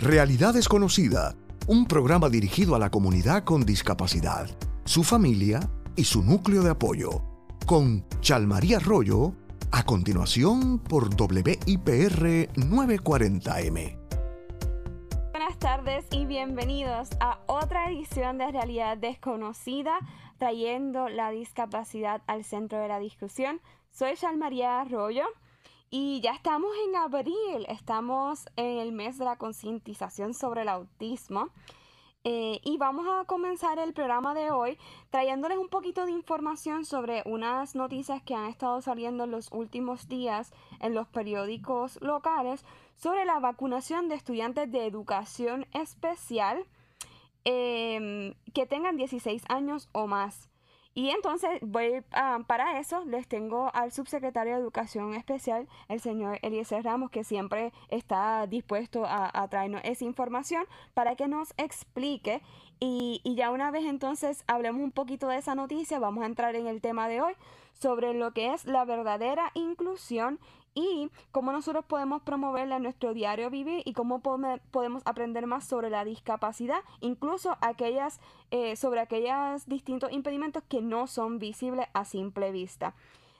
Realidad Desconocida, un programa dirigido a la comunidad con discapacidad, su familia y su núcleo de apoyo, con Chalmaría Arroyo, a continuación por WIPR 940M. Buenas tardes y bienvenidos a otra edición de Realidad Desconocida, trayendo la discapacidad al centro de la discusión. Soy Chalmaría Arroyo. Y ya estamos en abril, estamos en el mes de la concientización sobre el autismo. Eh, y vamos a comenzar el programa de hoy trayéndoles un poquito de información sobre unas noticias que han estado saliendo en los últimos días en los periódicos locales sobre la vacunación de estudiantes de educación especial em, que tengan 16 años o más. Y entonces, voy ah, para eso les tengo al subsecretario de Educación Especial, el señor Eliezer Ramos, que siempre está dispuesto a, traernos esa información para que nos explique. Y, y ya una vez entonces hablemos un poquito de esa noticia, vamos a entrar en el tema de hoy sobre lo que es la verdadera inclusión y cómo nosotros podemos promoverla en nuestro diario vivir y cómo podemos aprender más sobre la discapacidad, incluso aquellas, eh, sobre aquellos distintos impedimentos que no son visibles a simple vista.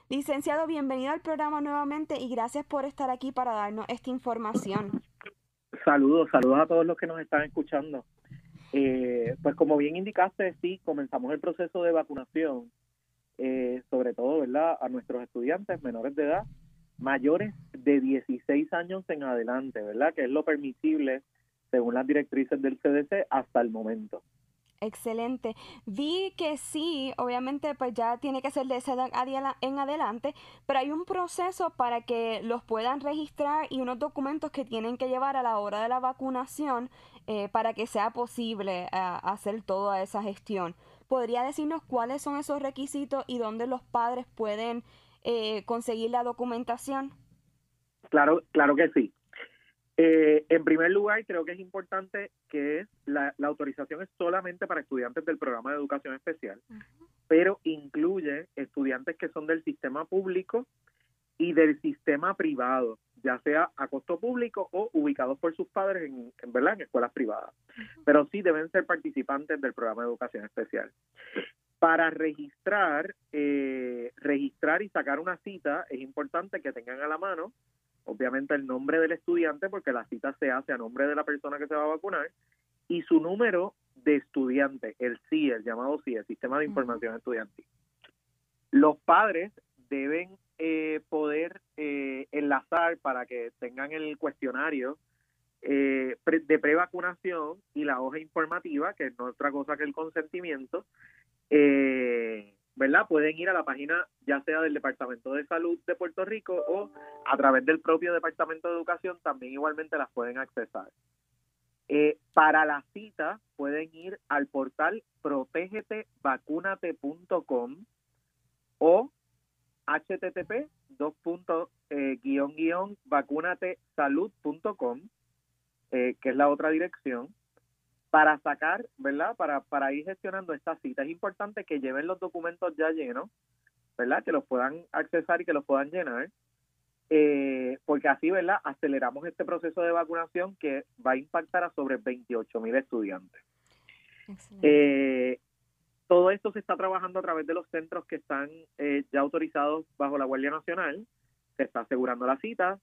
Licenciado, bienvenido al programa nuevamente y gracias por estar aquí para darnos esta información. Saludos, saludos a todos los que nos están escuchando. Eh, pues como bien indicaste, sí, comenzamos el proceso de vacunación, eh, sobre todo, ¿verdad?, a nuestros estudiantes menores de edad mayores de 16 años en adelante, ¿verdad? Que es lo permisible según las directrices del CDC hasta el momento. Excelente. Vi que sí, obviamente pues ya tiene que ser de esa edad en adelante, pero hay un proceso para que los puedan registrar y unos documentos que tienen que llevar a la hora de la vacunación eh, para que sea posible eh, hacer toda esa gestión. ¿Podría decirnos cuáles son esos requisitos y dónde los padres pueden eh, conseguir la documentación? Claro, claro que sí. Eh, en primer lugar, creo que es importante que la, autorización es solamente para estudiantes del programa de educación especial, pero incluye estudiantes que son del sistema público y del sistema privado, ya sea a costo público o ubicados por sus padres en, en, ¿verdad? en escuelas privadas. Pero sí deben ser participantes del programa de educación especial. Para registrar, eh, registrar y sacar una cita es importante que tengan a la mano, obviamente el nombre del estudiante, porque la cita se hace a nombre de la persona que se va a vacunar, y su número de estudiante, el CIE, el llamado CIE, el Sistema de Información Estudiantil. Los padres deben eh, poder eh, enlazar para que tengan el cuestionario eh, de prevacunación y la hoja informativa, que no es otra cosa que el consentimiento, eh, ¿verdad? Pueden ir a la página ya sea del Departamento de Salud de Puerto Rico o a través del propio Departamento de Educación también igualmente las pueden accesar. Eh, para la cita pueden ir al portal protegetevacunate.com o http dos puntos eh, guion guion vacunatesalud.com eh, que es la otra dirección para sacar, ¿verdad? Para, para ir gestionando esta cita. Es importante que lleven los documentos ya llenos, ¿verdad? Que los puedan accesar y que los puedan llenar. Eh, porque así, ¿verdad? Aceleramos este proceso de vacunación que va a impactar a sobre 28 mil estudiantes. Eh, todo esto se está trabajando a través de los centros que están eh, ya autorizados bajo la Guardia Nacional. Se está asegurando la cita,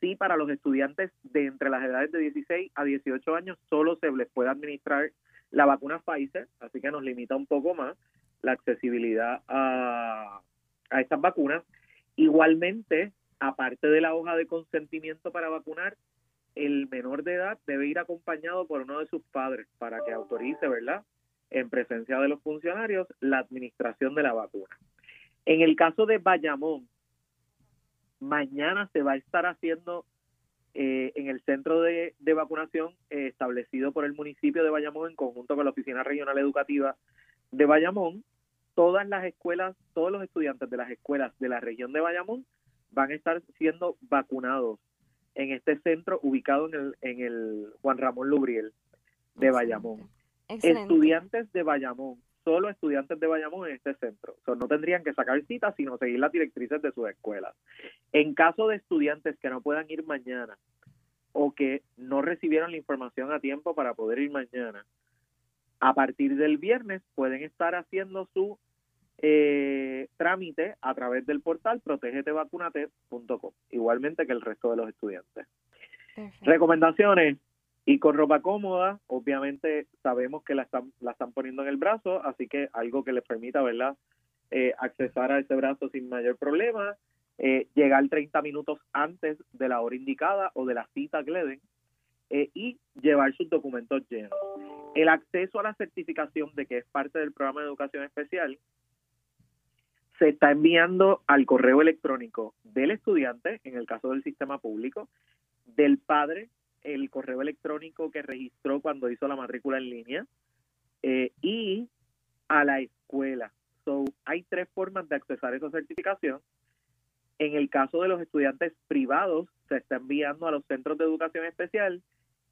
sí para los estudiantes de entre las edades de 16 a 18 años solo se les puede administrar la vacuna Pfizer, así que nos limita un poco más la accesibilidad a, a estas vacunas. Igualmente, aparte de la hoja de consentimiento para vacunar, el menor de edad debe ir acompañado por uno de sus padres para que autorice, ¿verdad?, en presencia de los funcionarios, la administración de la vacuna. En el caso de Bayamón, Mañana se va a estar haciendo eh, en el centro de, vacunación eh, establecido por el municipio de Bayamón en conjunto con la Oficina Regional Educativa de Bayamón. Todas las escuelas, todos los estudiantes de las escuelas de la región de Bayamón van a estar siendo vacunados en este centro ubicado en el, en el Juan Ramón Lubriel de Bayamón. Estudiantes de Bayamón solo estudiantes de Bayamón en este centro. no tendrían que sacar citas, sino seguir las directrices de sus escuelas. En caso de estudiantes que no puedan ir mañana, o que no recibieron la información a tiempo para poder ir mañana, a partir del viernes pueden estar haciendo su eh, trámite a través del portal protegetevacunate.com, igualmente que el resto de los estudiantes. Recomendaciones, y con ropa cómoda, obviamente sabemos que la están, la están poniendo en el brazo, así que algo que les permita, ¿verdad?, eh, accesar a ese brazo sin mayor problema, eh, llegar 30 minutos antes de la hora indicada o de la cita que le den eh, y llevar sus documentos llenos. El acceso a la certificación de que es parte del programa de educación especial se está enviando al correo electrónico del estudiante, en el caso del sistema público, del padre, el correo electrónico que registró cuando hizo la matrícula en línea, eh, y a la escuela. So, hay tres formas de accesar esa certificación. En el caso de los estudiantes privados, se está enviando a los centros de educación especial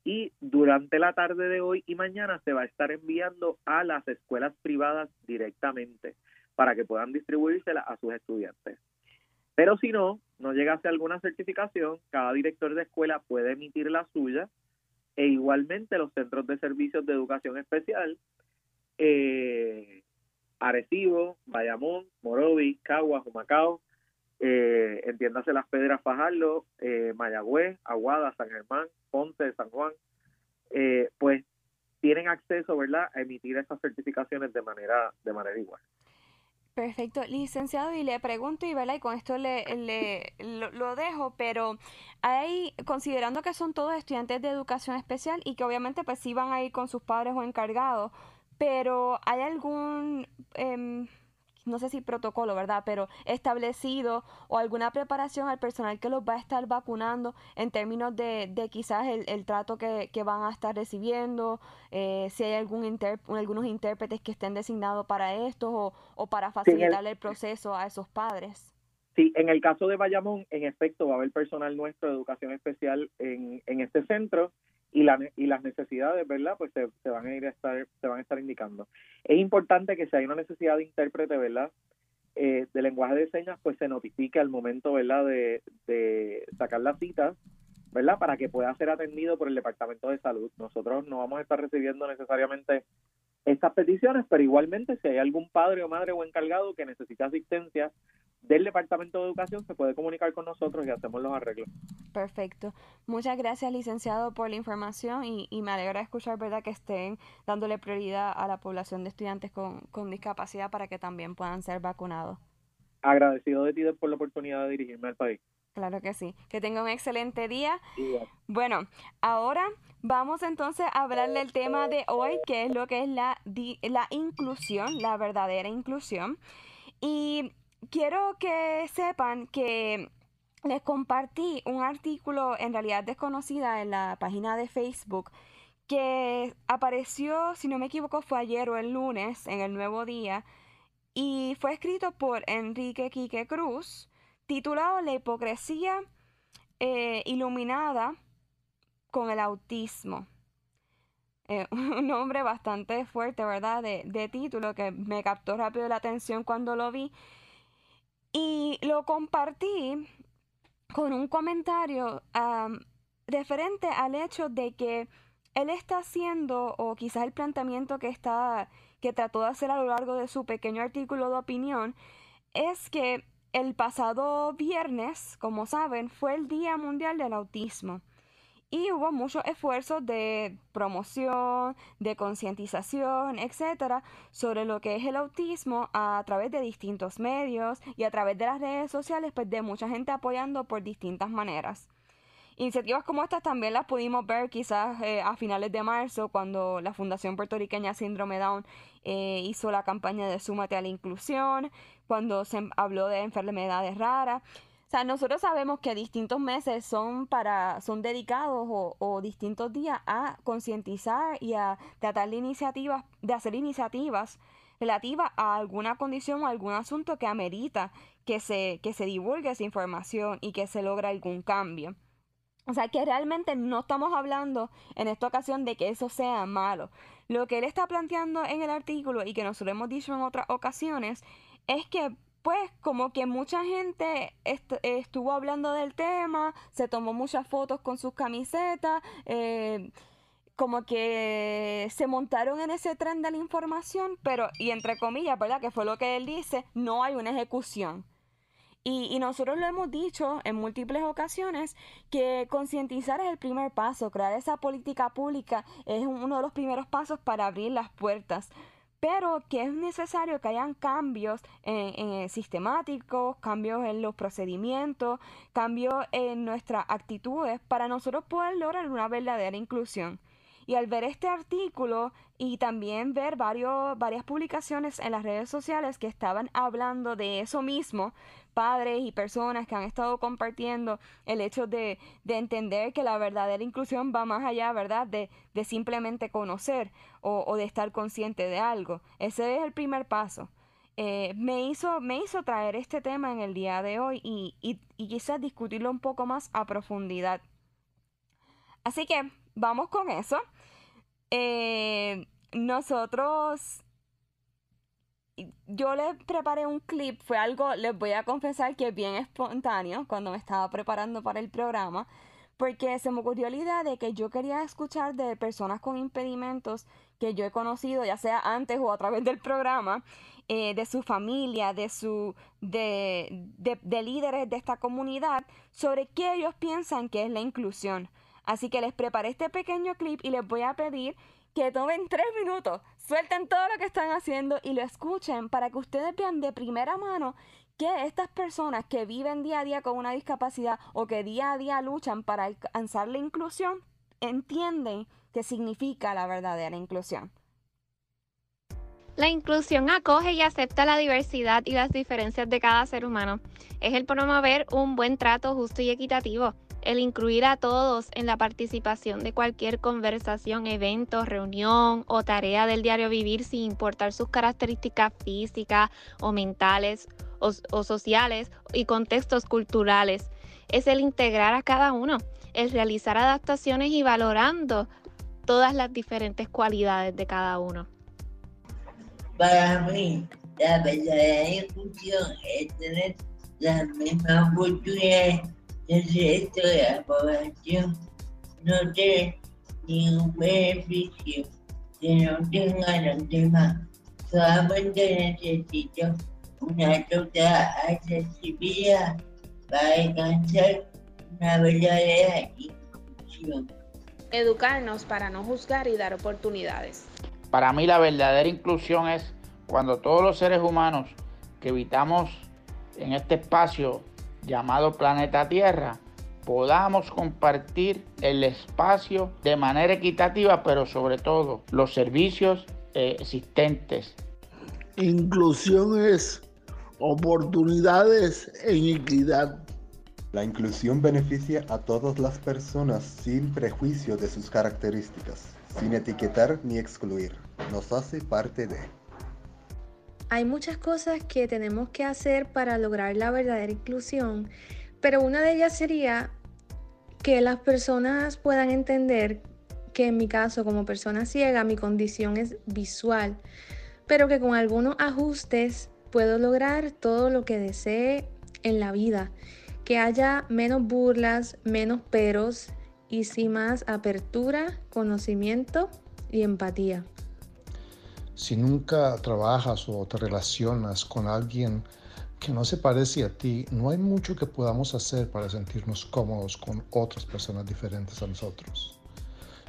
y durante la tarde de hoy y mañana se va a estar enviando a las escuelas privadas directamente para que puedan distribuírsela a sus estudiantes. Pero si no, no llegase alguna certificación, cada director de escuela puede emitir la suya e igualmente los centros de servicios de educación especial, eh, Arecibo, Bayamón, Morovis, Caguas, Humacao, eh, entiéndase Las Pedras Fajardo, eh, Mayagüez, Aguada, San Germán, Ponce, San Juan, eh, pues tienen acceso, ¿verdad?, a emitir esas certificaciones de manera, de manera igual. Perfecto, licenciado, y le pregunto, y, ¿verdad? y con esto le, le lo, dejo, pero hay, considerando que son todos estudiantes de educación especial y que obviamente pues sí van a ir con sus padres o encargados, pero ¿hay algún, em, no sé si protocolo, ¿verdad? Pero establecido o alguna preparación al personal que los va a estar vacunando en términos de, de quizás el, trato que, van a estar recibiendo, eh, si hay algún algunos intérpretes que estén designados para esto o, para facilitar el, proceso a esos padres. Sí, en el caso de Bayamón, en efecto, va a haber personal nuestro de educación especial en, en este centro y, la, y las necesidades, ¿verdad? Pues se, van a ir a estar, se van a estar indicando. Es importante que si hay una necesidad de intérprete, ¿verdad? Eh, de lenguaje de señas, pues se notifique al momento, ¿verdad? De, de sacar la cita, ¿verdad? Para que pueda ser atendido por el Departamento de Salud. Nosotros no vamos a estar recibiendo necesariamente estas peticiones, pero igualmente si hay algún padre o madre o encargado que necesita asistencia del Departamento de Educación se puede comunicar con nosotros y hacemos los arreglos. Perfecto. Muchas gracias, licenciado, por la información y, me alegra escuchar verdad que estén dándole prioridad a la población de estudiantes con, discapacidad para que también puedan ser vacunados. Agradecido de ti por la oportunidad de dirigirme al país. Claro que sí. Que tenga un excelente día. Bueno, ahora vamos entonces a hablar del tema de hoy, que es lo que es la, la inclusión, la verdadera inclusión. Y quiero que sepan que les compartí un artículo en realidad desconocida en la página de Facebook que apareció, si no me equivoco, fue ayer o el lunes en el Nuevo Día y fue escrito por Enrique Quique Cruz, titulado La hipocresía eh, iluminada con el autismo. Eh, un nombre bastante fuerte, ¿verdad? De, título que me captó rápido la atención cuando lo vi y lo compartí con un comentario referente al hecho de que él está haciendo, o quizás el planteamiento que está, que trató de hacer a lo largo de su pequeño artículo de opinión, es que el pasado viernes, como saben, fue el Día Mundial del Autismo y hubo muchos esfuerzos de promoción, de concientización, etcétera, sobre lo que es el autismo a través de distintos medios y a través de las redes sociales, pues de mucha gente apoyando por distintas maneras. Iniciativas como estas también las pudimos ver quizás eh, a finales de marzo cuando la Fundación Puertorriqueña Síndrome Down eh, hizo la campaña de Súmate a la Inclusión, cuando se habló de enfermedades raras. O sea, nosotros sabemos que distintos meses son para, son dedicados o, distintos días a concientizar y a tratar de iniciativas, de hacer iniciativas relativas a alguna condición o algún asunto que amerita que se, que se divulgue esa información y que se logre algún cambio. O sea que realmente no estamos hablando en esta ocasión de que eso sea malo. Lo que él está planteando en el artículo y que nosotros hemos dicho en otras ocasiones es que pues como que mucha gente estuvo hablando del tema, se tomó muchas fotos con sus camisetas, eh, como que se montaron en ese tren de la información, pero, y entre comillas, ¿verdad? Que fue lo que él dice, no hay una ejecución. Y, nosotros lo hemos dicho en múltiples ocasiones que concientizar es el primer paso, crear esa política pública es uno de los primeros pasos para abrir las puertas pero que es necesario que hayan cambios en, sistemáticos, cambios en los procedimientos, cambios en nuestras actitudes para nosotros poder lograr una verdadera inclusión. Y al ver este artículo y también ver varios, varias publicaciones en las redes sociales que estaban hablando de eso mismo, padres y personas que han estado compartiendo el hecho de, entender que la verdadera inclusión va más allá, ¿verdad? De, simplemente conocer o, de estar consciente de algo. Ese es el primer paso. Eh, me, hizo, me hizo traer este tema en el día de hoy y, y quizás discutirlo un poco más a profundidad. Así que vamos con eso. Eh, nosotros, yo les preparé un clip, fue algo, les voy a confesar que bien espontáneo cuando me estaba preparando para el programa, porque se me ocurrió la idea de que yo quería escuchar de personas con impedimentos que yo he conocido, ya sea antes o a través del programa, eh, de su familia, de, su, de, de líderes de esta comunidad, sobre qué ellos piensan que es la inclusión. Así que les preparé este pequeño clip y les voy a pedir que tomen tres minutos, suelten todo lo que están haciendo y lo escuchen para que ustedes vean de primera mano que estas personas que viven día a día con una discapacidad o que día a día luchan para alcanzar la inclusión, entienden qué significa la verdadera inclusión. La inclusión acoge y acepta la diversidad y las diferencias de cada ser humano. Es el promover un buen trato justo y equitativo el incluir a todos en la participación de cualquier conversación, evento, reunión o tarea del diario vivir sin importar sus características físicas o mentales o, sociales y contextos culturales. Es el integrar a cada uno, el realizar adaptaciones y valorando todas las diferentes cualidades de cada uno. Para mí, la verdadera inclusión es tener las mismas oportunidades el resto de la población no tiene ningún beneficio que no tengan los demás. Solamente necesito una total accesibilidad para alcanzar una verdadera inclusión. Educarnos para no juzgar y dar oportunidades. Para mí la verdadera inclusión es cuando todos los seres humanos que habitamos en este espacio llamado planeta Tierra, podamos compartir el espacio de manera equitativa, pero sobre todo los servicios eh, existentes. Inclusión es oportunidades en equidad. La inclusión beneficia a todas las personas sin prejuicio de sus características, sin etiquetar ni excluir. Nos hace parte de... Hay muchas cosas que tenemos que hacer para lograr la verdadera inclusión, pero una de ellas sería que las personas puedan entender que en mi caso como persona ciega mi condición es visual, pero que con algunos ajustes puedo lograr todo lo que desee en la vida, que haya menos burlas, menos peros y sí más apertura, conocimiento y empatía. Si nunca trabajas o te relacionas con alguien que no se parece a ti, no hay mucho que podamos hacer para sentirnos cómodos con otras personas diferentes a nosotros,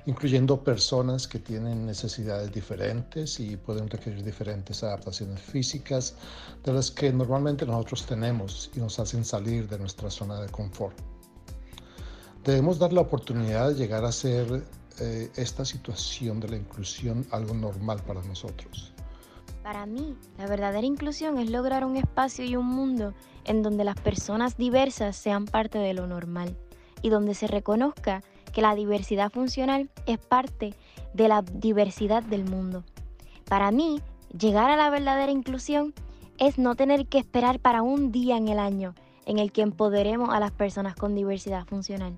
incluyendo personas que tienen necesidades diferentes y pueden requerir diferentes adaptaciones físicas de las que normalmente nosotros tenemos y nos hacen salir de nuestra zona de confort. Debemos dar la oportunidad de llegar a ser eh, esta situación de la inclusión algo normal para nosotros? Para mí, la verdadera inclusión es lograr un espacio y un mundo en donde las personas diversas sean parte de lo normal y donde se reconozca que la diversidad funcional es parte de la diversidad del mundo. Para mí, llegar a la verdadera inclusión es no tener que esperar para un día en el año en el que empoderemos a las personas con diversidad funcional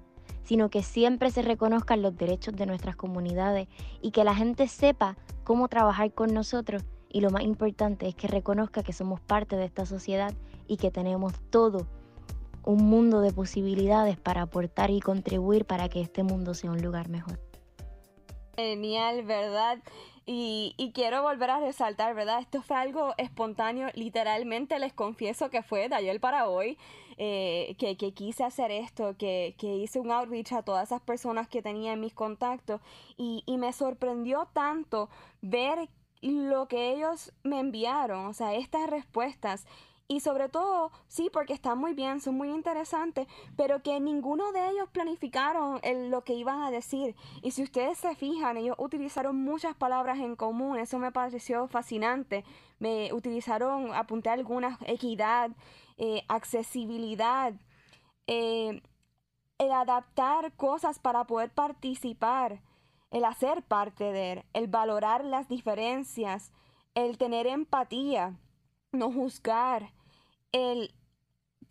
sino que siempre se reconozcan los derechos de nuestras comunidades y que la gente sepa cómo trabajar con nosotros y lo más importante es que reconozca que somos parte de esta sociedad y que tenemos todo un mundo de posibilidades para aportar y contribuir para que este mundo sea un lugar mejor. Genial, ¿verdad? Y, quiero volver a resaltar, ¿verdad? Esto fue algo espontáneo, literalmente les confieso que fue de ayer para hoy, eh, que, quise hacer esto, que, hice un outreach a todas esas personas que tenía en mis contactos y, y me sorprendió tanto ver lo que ellos me enviaron, o sea, estas respuestas y sobre todo, sí, porque están muy bien, son muy interesantes, pero que ninguno de ellos planificaron lo que iban a decir. Y si ustedes se fijan, ellos utilizaron muchas palabras en común, eso me pareció fascinante. Me utilizaron, apunté algunas, equidad, eh, accesibilidad, eh, el adaptar cosas para poder participar, el hacer parte de, el valorar las diferencias, el tener empatía, no juzgar, el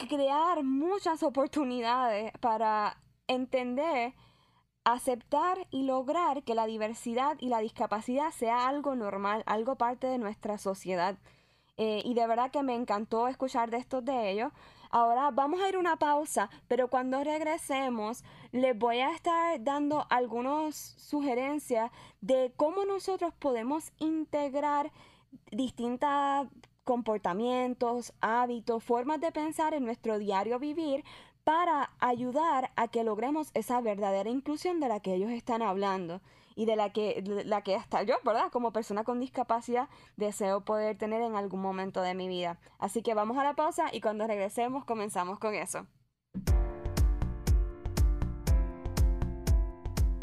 crear muchas oportunidades para entender, aceptar y lograr que la diversidad y la discapacidad sea algo normal, algo parte de nuestra sociedad. Eh, y de verdad que me encantó escuchar de estos de ellos. Ahora vamos a ir una pausa, pero cuando regresemos les voy a estar dando algunas sugerencias de cómo nosotros podemos integrar distintas comportamientos, hábitos, formas de pensar en nuestro diario vivir para ayudar a que logremos esa verdadera inclusión de la que ellos están hablando y de la que, la que hasta yo, ¿verdad? Como persona con discapacidad deseo poder tener en algún momento de mi vida. Así que vamos a la pausa y cuando regresemos comenzamos con eso.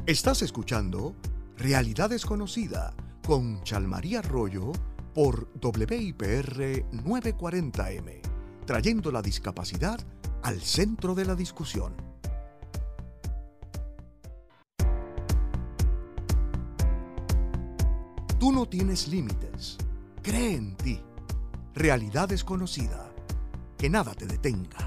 Estás escuchando Realidad Desconocida con Chalmaría Arroyo por WIPR 940M, trayendo la discapacidad al centro de la discusión. Tú no tienes límites. Cree en ti. Realidad desconocida. Que nada te detenga.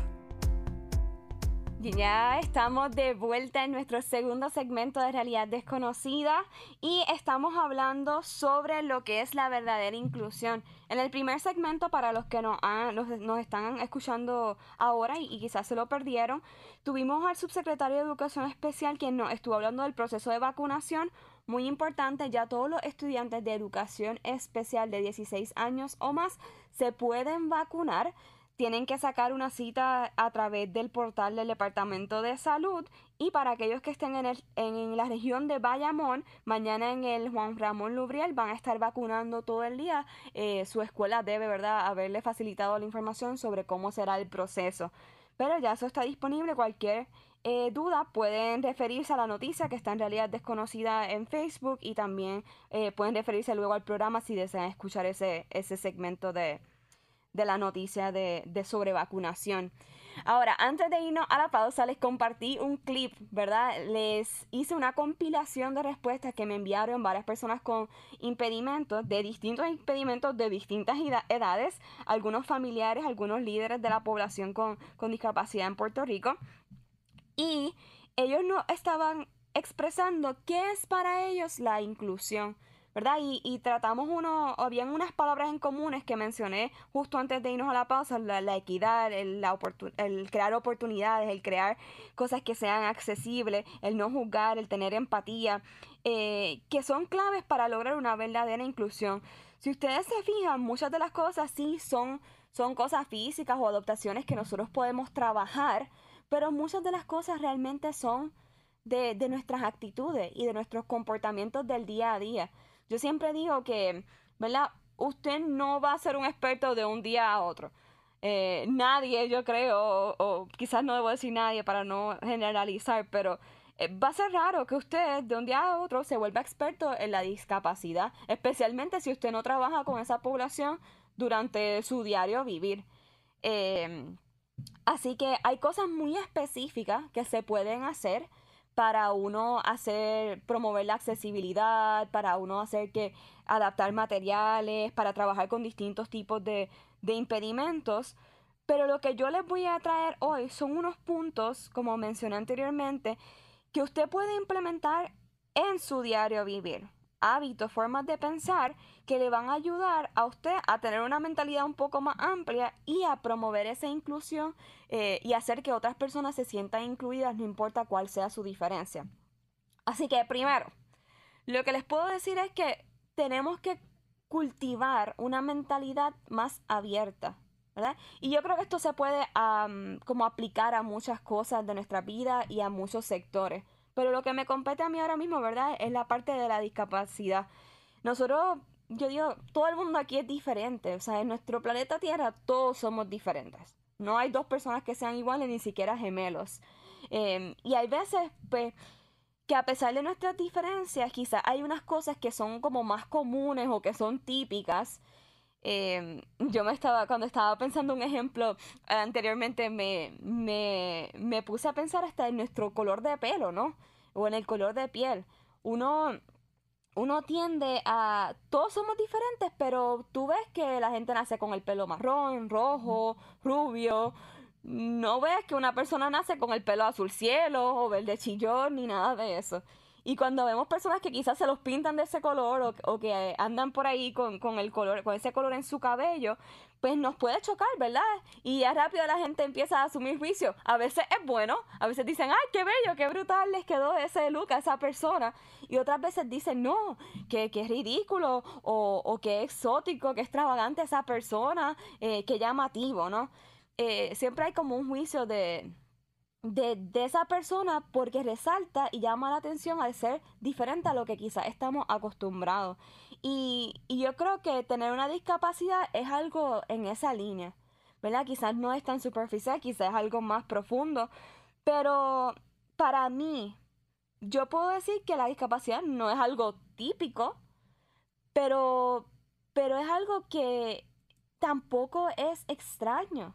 Ya estamos de vuelta en nuestro segundo segmento de Realidad Desconocida y estamos hablando sobre lo que es la verdadera inclusión. En el primer segmento, para los que nos, nos, están escuchando ahora y, y, quizás se lo perdieron, tuvimos al subsecretario de Educación Especial quien nos estuvo hablando del proceso de vacunación. Muy importante, ya todos los estudiantes de educación especial de 16 años o más se pueden vacunar tienen que sacar una cita a través del portal del Departamento de Salud y para aquellos que estén en, el, en la región de Bayamón, mañana en el Juan Ramón Lubriel van a estar vacunando todo el día. Eh, su escuela debe, ¿verdad?, haberle facilitado la información sobre cómo será el proceso. Pero ya eso está disponible. Cualquier eh, duda pueden referirse a la noticia que está en realidad desconocida en Facebook y también eh, pueden referirse luego al programa si desean escuchar ese, ese segmento de, de la noticia de, de sobre vacunación. Ahora, antes de irnos a la pausa, les compartí un clip, ¿verdad? Les hice una compilación de respuestas que me enviaron varias personas con impedimentos, de distintos impedimentos de distintas edades, algunos familiares, algunos líderes de la población con, con discapacidad en Puerto Rico. Y ellos no estaban expresando qué es para ellos la inclusión. ¿Verdad? Y, tratamos uno, bien unas palabras en comunes que mencioné justo antes de irnos a la pausa, la, equidad, el, el, crear oportunidades, el crear cosas que sean accesibles, el no juzgar, el tener empatía, eh, que son claves para lograr una verdadera inclusión. Si ustedes se fijan, muchas de las cosas sí son, son cosas físicas o adaptaciones que nosotros podemos trabajar, pero muchas de las cosas realmente son de, de nuestras actitudes y de nuestros comportamientos del día a día. Yo siempre digo que, ¿verdad? Usted no va a ser un experto de un día a otro. Eh, nadie, yo creo, o, quizás no debo decir nadie para no generalizar, pero eh, va a ser raro que usted de un día a otro se vuelva experto en la discapacidad, especialmente si usted no trabaja con esa población durante su diario vivir. Em, así que hay cosas muy específicas que se pueden hacer para uno hacer, promover la accesibilidad, para uno hacer que adaptar materiales, para trabajar con distintos tipos de, de impedimentos. Pero lo que yo les voy a traer hoy son unos puntos, como mencioné anteriormente, que usted puede implementar en su diario vivir. Hábitos, formas de pensar que le van a ayudar a usted a tener una mentalidad un poco más amplia y a promover esa inclusión eh, y hacer que otras personas se sientan incluidas, no importa cuál sea su diferencia. Así que primero, lo que les puedo decir es que tenemos que cultivar una mentalidad más abierta. Y yo creo que esto se puede como aplicar a muchas cosas de nuestra vida y a muchos sectores. Pero lo que me compete a mí ahora mismo, ¿verdad? Es la parte de la discapacidad. Nosotros, yo digo, todo el mundo aquí es diferente. O sea, en nuestro planeta Tierra todos somos diferentes. No hay dos personas que sean iguales, ni siquiera gemelos. Em, y hay veces, pues, que a pesar de nuestras diferencias, quizás hay unas cosas que son como más comunes o que son típicas. Em, yo me estaba, cuando estaba pensando un ejemplo anteriormente, me, me, me puse a pensar hasta en nuestro color de pelo, ¿no? O en el color de piel. Uno, uno tiende a... Todos somos diferentes, pero tú ves que la gente nace con el pelo marrón, rojo, rubio, no ves que una persona nace con el pelo azul cielo o verde chillón ni nada de eso. Y cuando vemos personas que quizás se los pintan de ese color o, que andan por ahí con, el color, con ese color en su cabello, pues nos puede chocar, ¿verdad? Y ya rápido la gente empieza a asumir juicio. A veces es bueno, a veces dicen, ay, qué bello, qué brutal les quedó ese look a esa persona. Y otras veces dicen, no, que, es ridículo o, o que exótico, que extravagante esa persona, eh, que llamativo, ¿no? Eh, siempre hay como un juicio de, de, esa persona porque resalta y llama la atención al ser diferente a lo que quizás estamos acostumbrados. Y, yo creo que tener una discapacidad es algo en esa línea, ¿verdad? Quizás no es tan superficial, quizás es algo más profundo, pero para mí, yo puedo decir que la discapacidad no es algo típico, pero, pero es algo que tampoco es extraño.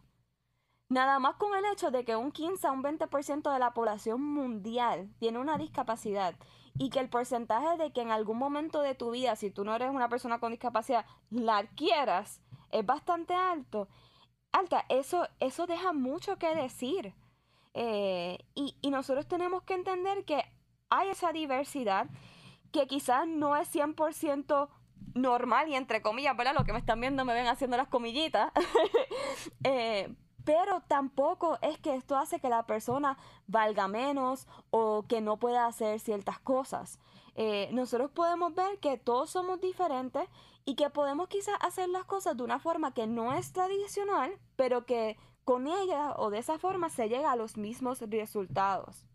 Nada más con el hecho de que un 15 a un 20% de la población mundial tiene una discapacidad y que el porcentaje de que en algún momento de tu vida, si tú no eres una persona con discapacidad, la adquieras, es bastante alto, alta, eso, eso deja mucho que decir. Eh, y, y nosotros tenemos que entender que hay esa diversidad que quizás no es 100% normal y entre comillas, ¿verdad? Lo que me están viendo me ven haciendo las comillitas. eh, pero tampoco es que esto hace que la persona valga menos o que no pueda hacer ciertas cosas. Eh, nosotros podemos ver que todos somos diferentes y que podemos quizás hacer las cosas de una forma que no es tradicional, pero que con ella o de esa forma se llega a los mismos resultados.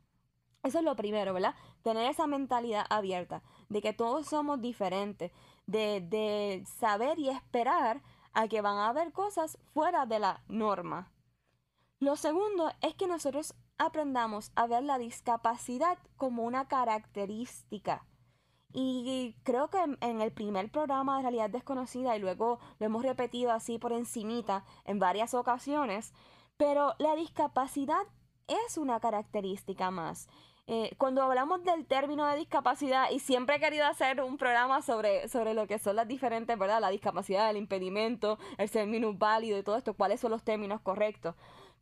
Eso es lo primero, ¿verdad? Tener esa mentalidad abierta, de que todos somos diferentes, de, de saber y esperar a que van a haber cosas fuera de la norma. Lo segundo es que nosotros aprendamos a ver la discapacidad como una característica. Y creo que en, el primer programa de realidad desconocida y luego lo hemos repetido así por encimita en varias ocasiones, pero la discapacidad es una característica más. Eh, cuando hablamos del término de discapacidad, y siempre he querido hacer un programa sobre, sobre lo que son las diferentes, ¿verdad? La discapacidad, el impedimento, el ser válido y todo esto, cuáles son los términos correctos.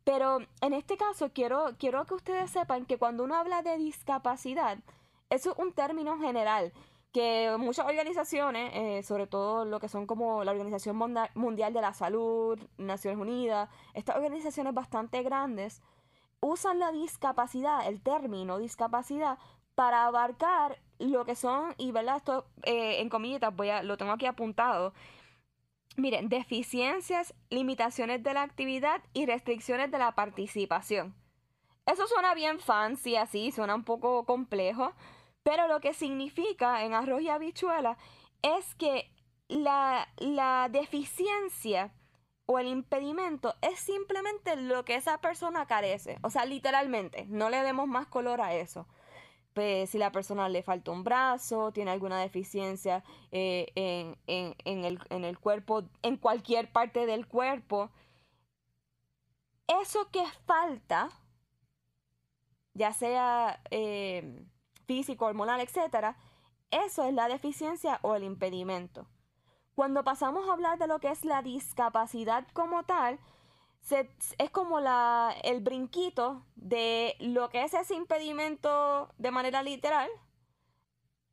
Pero en este caso quiero, quiero que ustedes sepan que cuando uno habla de discapacidad, eso es un término general que muchas organizaciones, eh, sobre todo lo que son como la Organización Mundial de la Salud, Naciones Unidas, estas organizaciones bastante grandes, usan la discapacidad, el término discapacidad, para abarcar lo que son, y verdad, esto eh, en comillas, voy a, lo tengo aquí apuntado, Miren, deficiencias, limitaciones de la actividad y restricciones de la participación. Eso suena bien fancy, así, suena un poco complejo, pero lo que significa en arroz y habichuela es que la, la deficiencia o el impedimento es simplemente lo que esa persona carece. O sea, literalmente, no le demos más color a eso. Si la persona le falta un brazo, tiene alguna deficiencia eh, en, el, cuerpo, en cualquier parte del cuerpo, eso que falta, ya sea eh, físico, hormonal, etc., eso es la deficiencia o el impedimento. Cuando pasamos a hablar de lo que es la discapacidad como tal, es como la, el brinquito de lo que es ese impedimento de manera literal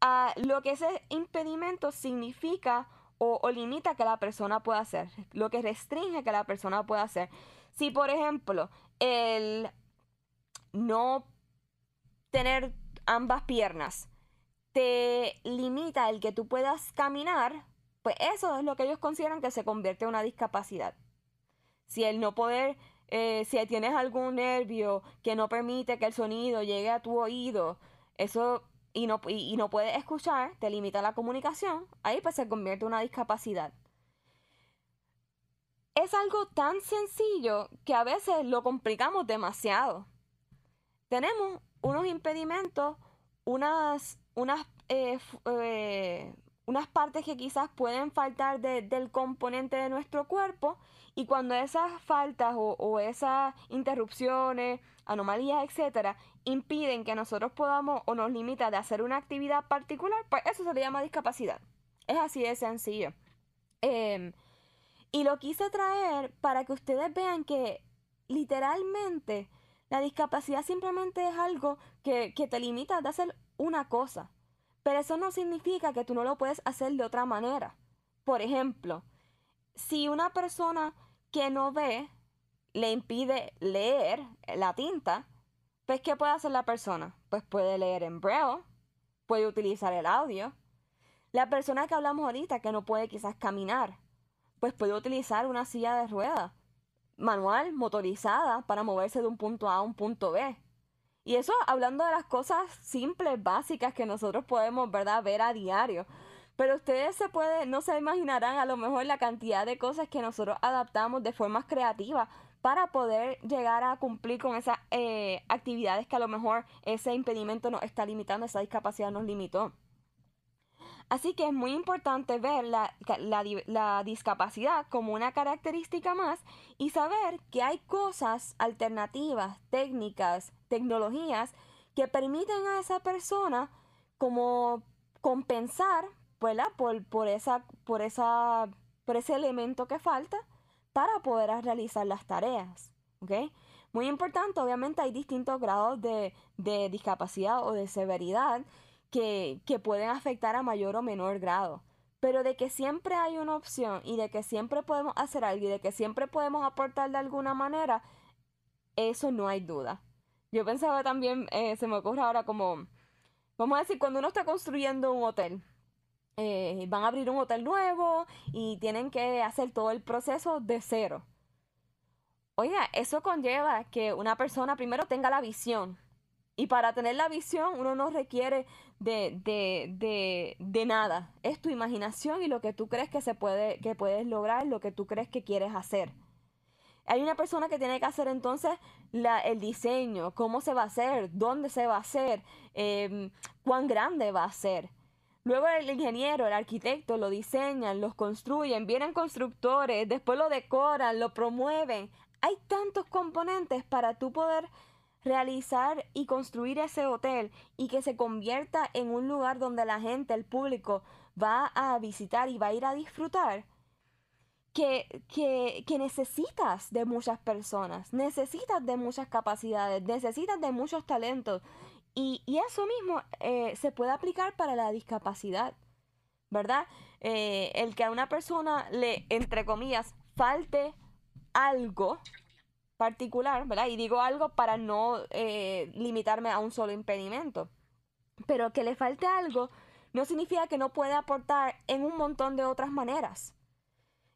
a lo que ese impedimento significa o, o, limita que la persona pueda hacer, lo que restringe que la persona pueda hacer. Si, por ejemplo, el no tener ambas piernas te limita el que tú puedas caminar, pues eso es lo que ellos consideran que se convierte en una discapacidad. Si el no poder, eh, si tienes algún nervio que no permite que el sonido llegue a tu oído, eso y no, y, no puedes escuchar, te limita la comunicación, ahí pues se convierte en una discapacidad. Es algo tan sencillo que a veces lo complicamos demasiado. Tenemos unos impedimentos, unas unas, eh, eh, unas partes que quizás pueden faltar del componente de nuestro cuerpo y cuando esas faltas o, esas interrupciones, anomalías, etcétera, impiden que nosotros podamos o nos limita de hacer una actividad particular, pues eso se le llama discapacidad. Es así de sencillo. Em, y lo quise traer para que ustedes vean que literalmente la discapacidad simplemente es algo que, que te limita de hacer una cosa. Pero eso no significa que tú no lo puedes hacer de otra manera. Por ejemplo, si una persona que no ve le impide leer la tinta, pues ¿qué puede hacer la persona? Pues puede leer en braille, puede utilizar el audio. La persona que hablamos ahorita que no puede quizás caminar, pues puede utilizar una silla de ruedas manual, motorizada, para moverse de un punto A a un punto B. Y eso hablando de las cosas simples, básicas que nosotros podemos, ¿verdad?, ver a diario. Pero ustedes se puede, no se imaginarán a lo mejor la cantidad de cosas que nosotros adaptamos de formas creativas para poder llegar a cumplir con esas eh, actividades que a lo mejor ese impedimento nos está limitando, esa discapacidad nos limitó. Así que es muy importante ver la, la, discapacidad como una característica más y saber que hay cosas alternativas, técnicas, tecnologías que permiten a esa persona como compensar Por, por, esa, por, esa, por ese elemento que falta para poder realizar las tareas. Muy importante, obviamente hay distintos grados de, de discapacidad o de severidad que, pueden afectar a mayor o menor grado. Pero de que siempre hay una opción y de que siempre podemos hacer algo y de que siempre podemos aportar de alguna manera, eso no hay duda. Yo pensaba también, eh, se me ocurre ahora como, vamos a decir, cuando uno está construyendo un hotel, eh, van a abrir un hotel nuevo y tienen que hacer todo el proceso de cero. Oiga, eso conlleva que una persona primero tenga la visión. Y para tener la visión uno no requiere de, de, de, nada. Es tu imaginación y lo que tú crees que se puede, que puedes lograr, lo que tú crees que quieres hacer. Hay una persona que tiene que hacer entonces la, el diseño, cómo se va a hacer, dónde se va a hacer, em, cuán grande va a ser. Luego el ingeniero, el arquitecto lo diseñan, los construyen, vienen constructores, después lo decoran, lo promueven. Hay tantos componentes para tú poder realizar y construir ese hotel y que se convierta en un lugar donde la gente, el público, va a visitar y va a ir a disfrutar, que, que, que necesitas de muchas personas, necesitas de muchas capacidades, necesitas de muchos talentos. Y, eso mismo eh, se puede aplicar para la discapacidad, ¿verdad? Eh, el que a una persona le, entre comillas, falte algo, particular, ¿verdad? Y digo algo para no eh, limitarme a un solo impedimento. Pero que le falte algo no significa que no puede aportar en un montón de otras maneras.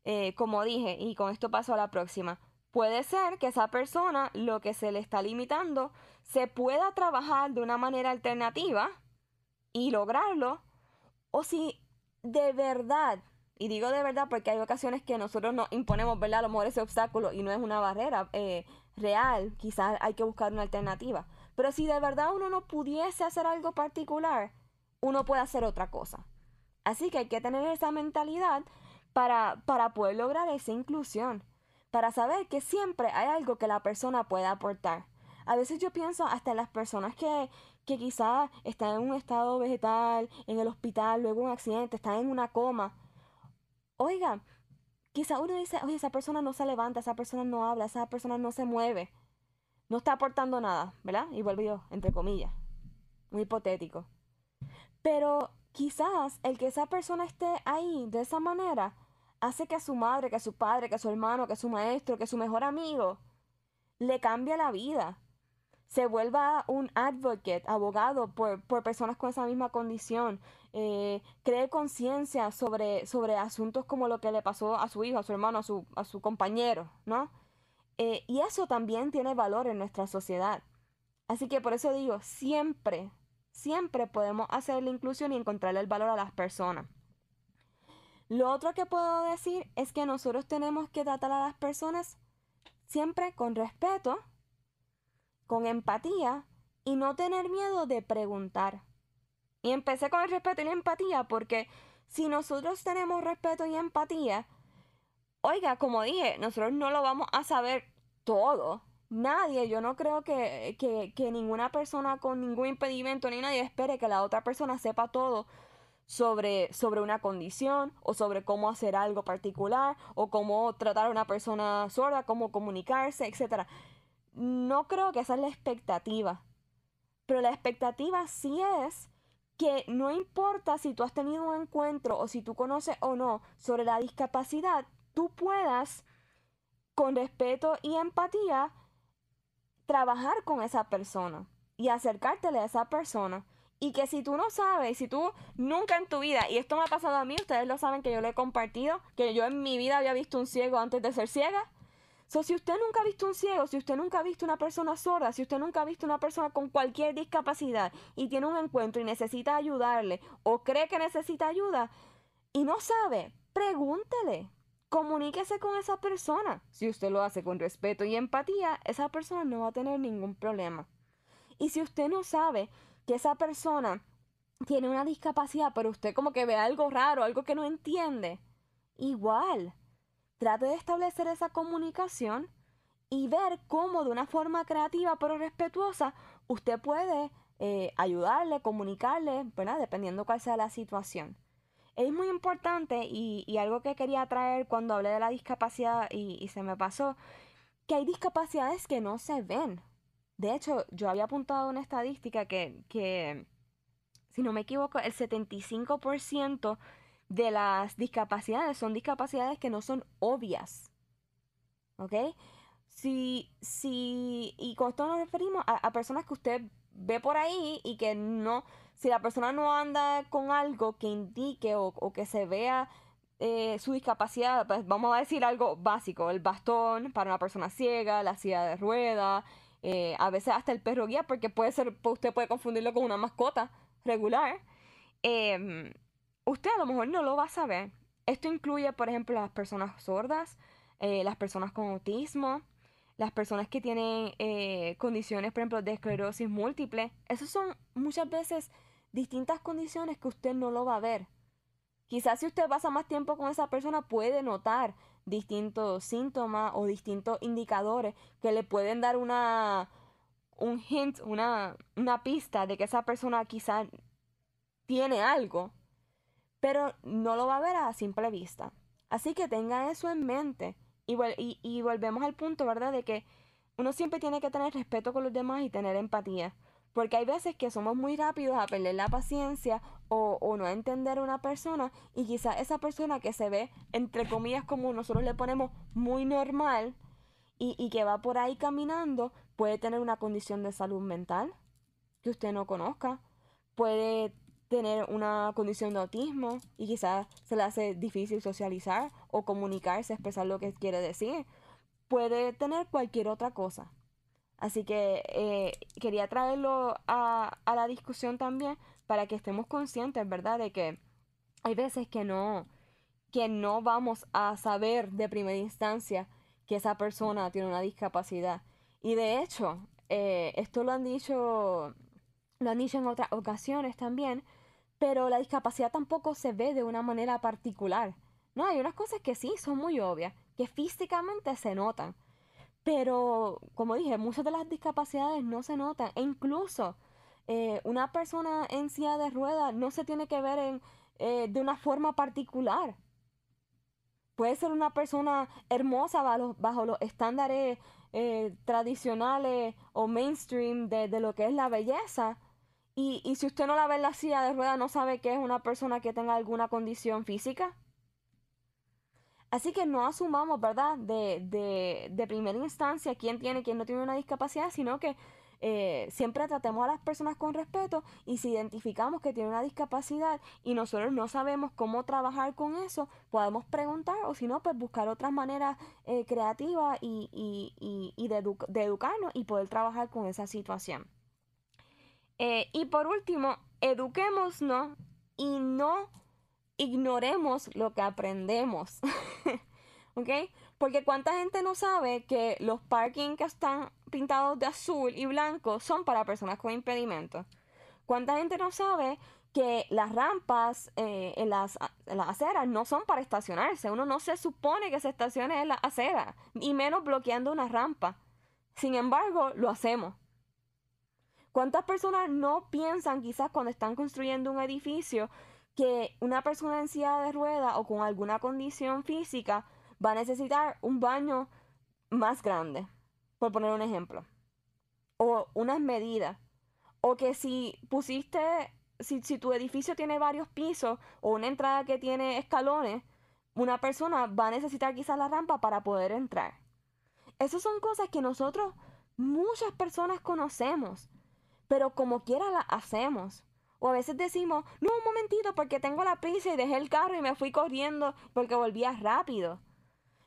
Eh, como dije, y con esto paso a la próxima, puede ser que esa persona, lo que se le está limitando, se pueda trabajar de una manera alternativa y lograrlo, o si de verdad y digo de verdad porque hay ocasiones que nosotros nos imponemos, ¿verdad? A lo mejor ese obstáculo y no es una barrera eh, real, quizás hay que buscar una alternativa. Pero si de verdad uno no pudiese hacer algo particular, uno puede hacer otra cosa. Así que hay que tener esa mentalidad para, para poder lograr esa inclusión, para saber que siempre hay algo que la persona puede aportar. A veces yo pienso hasta en las personas que, que quizás están en un estado vegetal, en el hospital, luego un accidente, están en una coma Oiga, quizá uno dice, oye, esa persona no se levanta, esa persona no habla, esa persona no se mueve, no está aportando nada, ¿verdad? Y vuelvo yo, entre comillas, muy hipotético. Pero quizás el que esa persona esté ahí de esa manera hace que a su madre, que a su padre, que a su hermano, que a su maestro, que a su mejor amigo le cambie la vida. Se vuelva un advocate, abogado por, personas con esa misma condición. Eh, cree conciencia sobre, sobre asuntos como lo que le pasó a su hijo, a su hermano, a su, a su compañero, ¿no? Eh, y eso también tiene valor en nuestra sociedad. Así que por eso digo, siempre, siempre podemos hacer la inclusión y encontrarle el valor a las personas. Lo otro que puedo decir es que nosotros tenemos que tratar a las personas siempre con respeto, con empatía y no tener miedo de preguntar. Y empecé con el respeto y la empatía porque si nosotros tenemos respeto y empatía, oiga, como dije, nosotros no lo vamos a saber todo. Nadie, yo no creo que, que, que ninguna persona con ningún impedimento ni nadie espere que la otra persona sepa todo sobre, sobre una condición o sobre cómo hacer algo particular o cómo tratar a una persona sorda, cómo comunicarse, etc. No creo que esa es la expectativa. Pero la expectativa sí es que no importa si tú has tenido un encuentro o si tú conoces o no sobre la discapacidad, tú puedas con respeto y empatía trabajar con esa persona y acercártele a esa persona y que si tú no sabes, si tú nunca en tu vida, y esto me ha pasado a mí, ustedes lo saben que yo lo he compartido, que yo en mi vida había visto un ciego antes de ser ciega. So, si usted nunca ha visto un ciego, si usted nunca ha visto una persona sorda, si usted nunca ha visto una persona con cualquier discapacidad y tiene un encuentro y necesita ayudarle o cree que necesita ayuda y no sabe, pregúntele. Comuníquese con esa persona. Si usted lo hace con respeto y empatía, esa persona no va a tener ningún problema. Y si usted no sabe que esa persona tiene una discapacidad, pero usted como que ve algo raro, algo que no entiende, igual, trate de establecer esa comunicación y ver cómo de una forma creativa pero respetuosa usted puede eh, ayudarle, comunicarle, ¿verdad? Dependiendo cuál sea la situación. Es muy importante y, algo que quería traer cuando hablé de la discapacidad y, y se me pasó, que hay discapacidades que no se ven. De hecho, yo había apuntado una estadística que, si no me equivoco, el 75% de las discapacidades son discapacidades que no son obvias. ¿Ok? Si, si, y con esto nos referimos a, personas que usted ve por ahí y que no, si la persona no anda con algo que indique o, que se vea eh, su discapacidad, pues vamos a decir algo básico, el bastón para una persona ciega, la silla de rueda, eh, a veces hasta el perro guía, porque puede ser, usted puede confundirlo con una mascota regular. Em, usted a lo mejor no lo va a saber. Esto incluye, por ejemplo, las personas sordas, eh, las personas con autismo, las personas que tienen eh, condiciones, por ejemplo, de esclerosis múltiple. Esas son muchas veces distintas condiciones que usted no lo va a ver. Quizás si usted pasa más tiempo con esa persona puede notar distintos síntomas o distintos indicadores que le pueden dar una un hint, una, una pista de que esa persona quizás tiene algo, pero no lo va a ver a simple vista. Así que tenga eso en mente y, volvemos al punto, ¿verdad? De que uno siempre tiene que tener respeto con los demás y tener empatía. Porque hay veces que somos muy rápidos a perder la paciencia o, no entender a una persona y quizás esa persona que se ve, entre comillas, como nosotros le ponemos muy normal y, y que va por ahí caminando, puede tener una condición de salud mental que usted no conozca, puede tener una condición de autismo y quizás se le hace difícil socializar o comunicarse, expresar lo que quiere decir, puede tener cualquier otra cosa. Así que eh, quería traerlo a, la discusión también para que estemos conscientes, ¿verdad? De que hay veces que no, que no vamos a saber de primera instancia que esa persona tiene una discapacidad. Y de hecho, eh, esto lo han dicho, lo han dicho en otras ocasiones también, pero la discapacidad tampoco se ve de una manera particular. No, hay unas cosas que sí son muy obvias, que físicamente se notan. Pero, como dije, muchas de las discapacidades no se notan. E incluso eh, una persona en silla de ruedas no se tiene que ver en, eh, de una forma particular. Puede ser una persona hermosa bajo, los estándares eh, tradicionales o mainstream de, de, lo que es la belleza Y, y si usted no la ve en la silla de ruedas, no sabe que es una persona que tenga alguna condición física. Así que no asumamos, ¿verdad? De, de, de primera instancia quién tiene, quién no tiene una discapacidad, sino que eh, siempre tratemos a las personas con respeto y si identificamos que tiene una discapacidad y nosotros no sabemos cómo trabajar con eso, podemos preguntar o si no, pues buscar otras maneras eh, creativas y, y, y de, de, educarnos y poder trabajar con esa situación. Eh, y por último, eduquémonos y no ignoremos lo que aprendemos. ¿Ok? Porque cuánta gente no sabe que los parking que están pintados de azul y blanco son para personas con impedimentos. ¿Cuánta gente no sabe que las rampas eh, en, las, aceras no son para estacionarse? Uno no se supone que se estacione en la acera, y menos bloqueando una rampa. Sin embargo, lo hacemos. ¿Cuántas personas no piensan quizás cuando están construyendo un edificio que una persona en silla de rueda o con alguna condición física va a necesitar un baño más grande, por poner un ejemplo. O unas medidas. O que si pusiste, si, si tu edificio tiene varios pisos o una entrada que tiene escalones, una persona va a necesitar quizás la rampa para poder entrar. Esas son cosas que nosotros, muchas personas conocemos, pero como quiera las hacemos. O a veces decimos, no, un momentito, porque tengo la prisa y dejé el carro y me fui corriendo porque volvía rápido.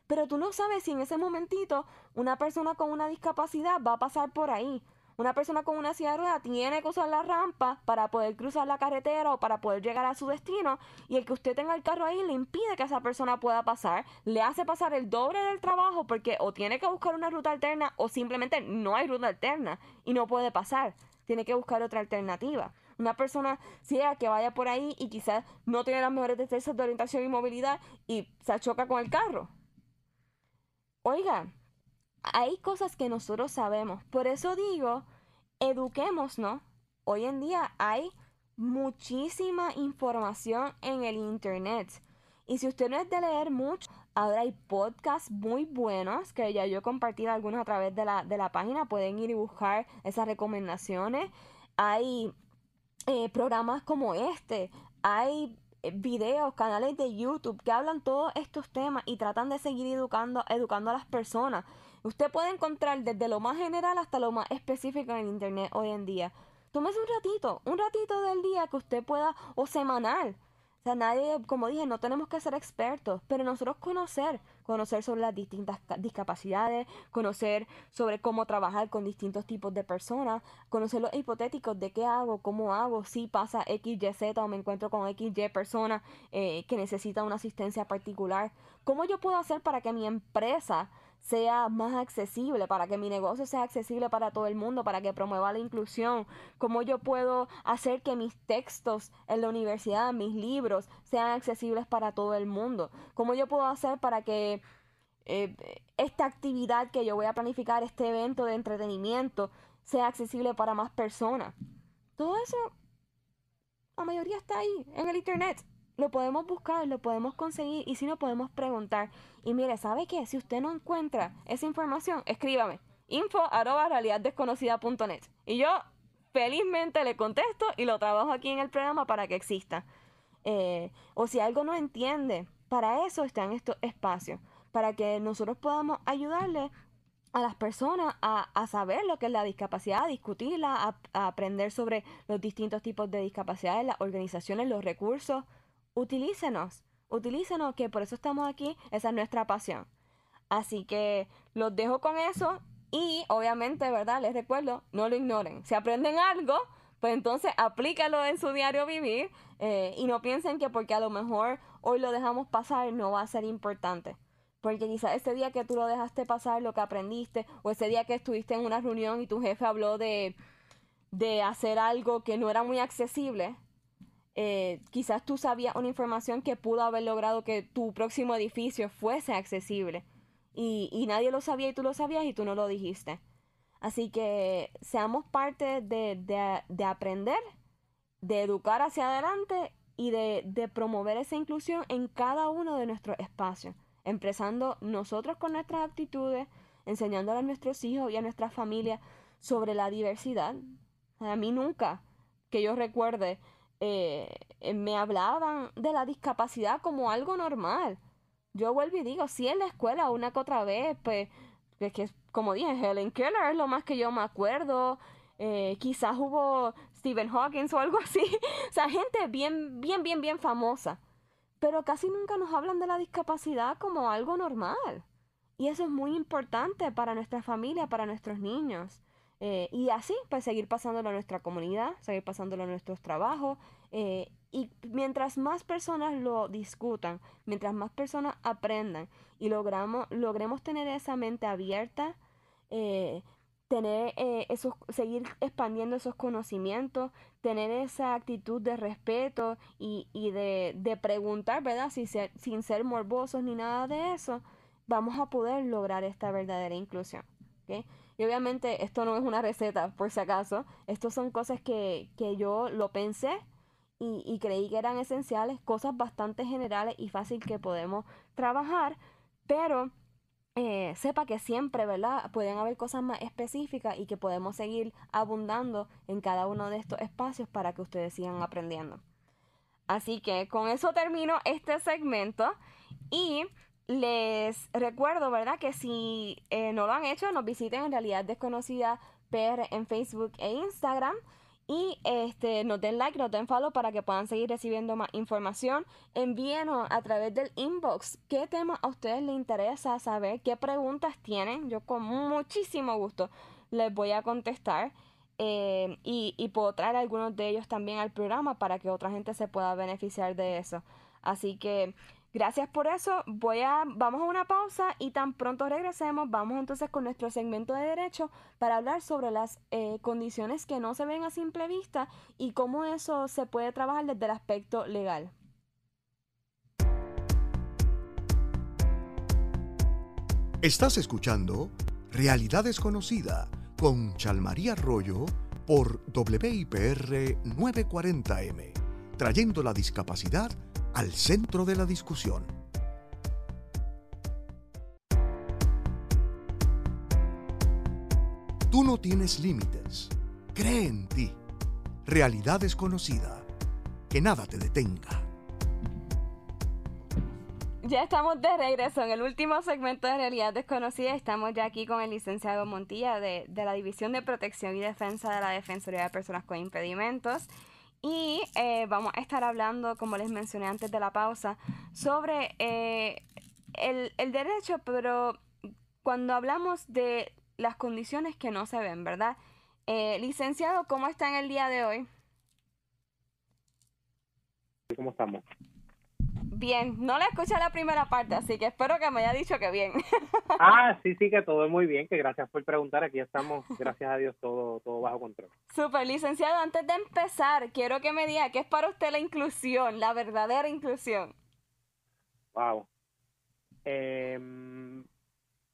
Pero tú no sabes si en ese momentito una persona con una discapacidad va a pasar por ahí. Una persona con una silla de ruedas tiene que usar la rampa para poder cruzar la carretera o para poder llegar a su destino y el que usted tenga el carro ahí le impide que esa persona pueda pasar, le hace pasar el doble del trabajo porque o tiene que buscar una ruta alterna o simplemente no hay ruta alterna y no puede pasar, tiene que buscar otra alternativa. Una persona ciega que vaya por ahí y quizás no tiene las mejores destrezas de orientación y movilidad y se choca con el carro. Oiga, hay cosas que nosotros sabemos. Por eso digo, eduquemos, ¿no? Hoy en día hay muchísima información en el Internet. Y si usted no es de leer mucho, ahora hay podcasts muy buenos que ya yo he compartido algunos a través de la, de la página. Pueden ir y buscar esas recomendaciones. Hay eh, programas como este. Hay eh, videos, canales de YouTube que hablan todos estos temas y tratan de seguir educando, educando a las personas. Usted puede encontrar desde lo más general hasta lo más específico en Internet hoy en día. Tómese un ratito, un ratito del día que usted pueda, o semanal, o sea, nadie, como dije, no tenemos que ser expertos, pero nosotros conocer, conocer sobre las distintas discapacidades, conocer sobre cómo trabajar con distintos tipos de personas, conocer los hipotéticos de qué hago, cómo hago, si pasa X, Y, Z o me encuentro con X, Y persona eh, que necesita una asistencia particular. ¿Cómo yo puedo hacer para que mi empresa sea más accesible, para que mi negocio sea accesible para todo el mundo, para que promueva la inclusión, cómo yo puedo hacer que mis textos en la universidad, mis libros, sean accesibles para todo el mundo, cómo yo puedo hacer para que eh, esta actividad que yo voy a planificar, este evento de entretenimiento, sea accesible para más personas. Todo eso, la mayoría está ahí, en el Internet lo podemos buscar, lo podemos conseguir y si no podemos preguntar. Y mire, ¿sabe qué? Si usted no encuentra esa información, escríbame info arroba y yo felizmente le contesto y lo trabajo aquí en el programa para que exista. Eh, o si algo no entiende, para eso están estos espacios, para que nosotros podamos ayudarle a las personas a, a, saber lo que es la discapacidad, a discutirla, a aprender sobre los distintos tipos de discapacidades, las organizaciones, los recursos, utilícenos, utilícenos, que por eso estamos aquí, esa es nuestra pasión. Así que los dejo con eso y obviamente, ¿verdad? Les recuerdo, no lo ignoren. Si aprenden algo, pues entonces aplícalo en su diario vivir eh, y no piensen que porque a lo mejor hoy lo dejamos pasar no va a ser importante. Porque quizás ese día que tú lo dejaste pasar, lo que aprendiste, o ese día que estuviste en una reunión y tu jefe habló de, de hacer algo que no era muy accesible, eh, quizás tú sabías una información que pudo haber logrado que tu próximo edificio fuese accesible y, nadie lo sabía y tú lo sabías y tú no lo dijiste. Así que seamos parte de, de, de aprender, de educar hacia adelante y de, de, promover esa inclusión en cada uno de nuestros espacios, empezando nosotros con nuestras actitudes, enseñándole a nuestros hijos y a nuestra familia sobre la diversidad. A mí nunca que yo recuerde, eh, me hablaban de la discapacidad como algo normal. Yo vuelvo y digo, sí en la escuela una que otra vez, pues, es que como dije, Helen Keller es lo más que yo me acuerdo. Eh, quizás hubo Stephen Hawking o algo así. o sea, gente bien, bien, bien, bien famosa. Pero casi nunca nos hablan de la discapacidad como algo normal. Y eso es muy importante para nuestra familia, para nuestros niños. Eh, y así, pues seguir pasándolo a nuestra comunidad, seguir pasándolo a nuestros trabajos. Eh, y mientras más personas lo discutan, mientras más personas aprendan y logramos, logremos tener esa mente abierta, eh, tener esos, seguir expandiendo esos conocimientos, tener esa actitud de respeto y, y de, de, preguntar, ¿verdad? Sin ser, sin ser morbosos ni nada de eso, vamos a poder lograr esta verdadera inclusión. ¿okay? Y obviamente esto no es una receta, por si acaso. Estos son cosas que, yo lo pensé y, creí que eran esenciales, cosas bastante generales y fácil que podemos trabajar, pero eh, sepa que siempre, ¿verdad? Pueden haber cosas más específicas y que podemos seguir abundando en cada uno de estos espacios para que ustedes sigan aprendiendo. Así que con eso termino este segmento y les recuerdo, ¿verdad? Que si eh, no lo han hecho, nos visiten en Realidad Desconocida PR en Facebook e Instagram. Y este, nos den like, nos den follow para que puedan seguir recibiendo más información. Envíenos a través del inbox qué tema a ustedes les interesa saber, qué preguntas tienen. Yo con muchísimo gusto les voy a contestar. Eh, y, y puedo traer algunos de ellos también al programa para que otra gente se pueda beneficiar de eso. Así que Gracias por eso. Vamos a una pausa y tan pronto regresemos, vamos entonces con nuestro segmento de derecho para hablar sobre las eh, condiciones que no se ven a simple vista y cómo eso se puede trabajar desde el aspecto legal. Estás escuchando Realidad Desconocida con Chalmaría Arroyo por WIPR 940M, trayendo la discapacidad al centro de la discusión. Tú no tienes límites. Cree en ti. Realidad desconocida. Que nada te detenga. Ya estamos de regreso en el último segmento de Realidad Desconocida. Estamos ya aquí con el licenciado Montilla de, de la División de Protección y Defensa de la Defensoría de Personas con Impedimentos. Y eh, vamos a estar hablando, como les mencioné antes de la pausa, sobre eh, el, el derecho, pero cuando hablamos de las condiciones que no se ven, ¿verdad? Eh, licenciado, ¿cómo está en el día de hoy? ¿Cómo estamos? Bien, no le escuché la primera parte, así que espero que me haya dicho que bien. ah, sí, sí, que todo es muy bien, que gracias por preguntar. Aquí estamos, gracias a Dios, todo, todo bajo control. Super, licenciado, antes de empezar, quiero que me diga qué es para usted la inclusión, la verdadera inclusión. Wow. Em,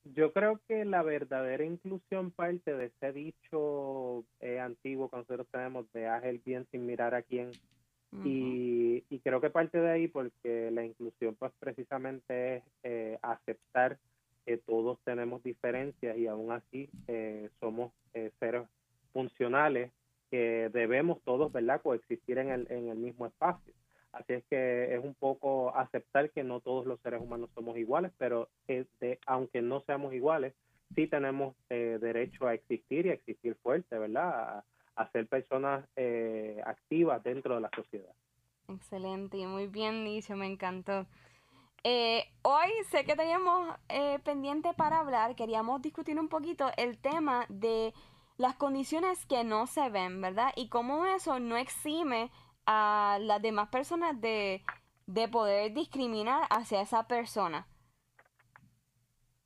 yo creo que la verdadera inclusión parte de ese dicho eh, antiguo que nosotros tenemos de haz el bien sin mirar a quién y, y, creo que parte de ahí porque la inclusión pues precisamente es eh, aceptar que todos tenemos diferencias y aún así eh, somos eh, seres funcionales que debemos todos, ¿verdad?, coexistir en el, en el mismo espacio. Así es que es un poco aceptar que no todos los seres humanos somos iguales, pero de, aunque no seamos iguales, sí tenemos derecho a existir y a existir fuerte, ¿verdad? A ser personas eh, activas dentro de la sociedad. Excelente, muy bien dicho, me encantó. Eh, hoy sé que teníamos eh, pendiente para hablar, queríamos discutir un poquito el tema de las condiciones que no se ven, ¿verdad? Y cómo eso no exime a las demás personas de, de poder discriminar hacia esa persona.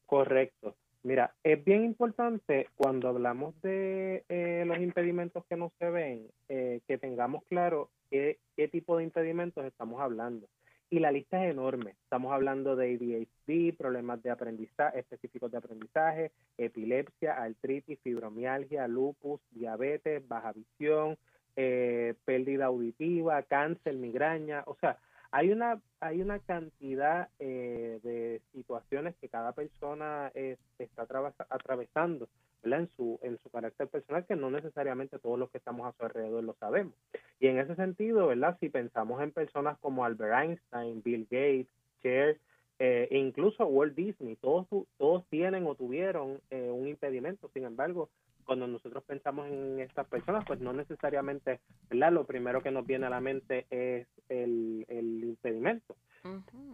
Correcto. Mira, es bien importante cuando hablamos de eh, los impedimentos que no se ven, eh, que tengamos claro qué, tipo de impedimentos estamos hablando. Y la lista es enorme. Estamos hablando de ADHD, problemas de aprendizaje, específicos de aprendizaje, epilepsia, artritis, fibromialgia, lupus, diabetes, baja visión, eh, pérdida auditiva, cáncer, migraña. O sea, hay una, hay una cantidad eh, de situaciones que cada persona está atravesando En su, en su carácter personal, que no necesariamente todos los que estamos a su alrededor lo sabemos. Y en ese sentido, ¿verdad? Si pensamos en personas como Albert Einstein, Bill Gates, Cher, eh, incluso Walt Disney, todos, todos tienen o tuvieron eh, un impedimento. Sin embargo, cuando nosotros pensamos en estas personas, pues no necesariamente, ¿verdad? Lo primero que nos viene a la mente es el, el impedimento.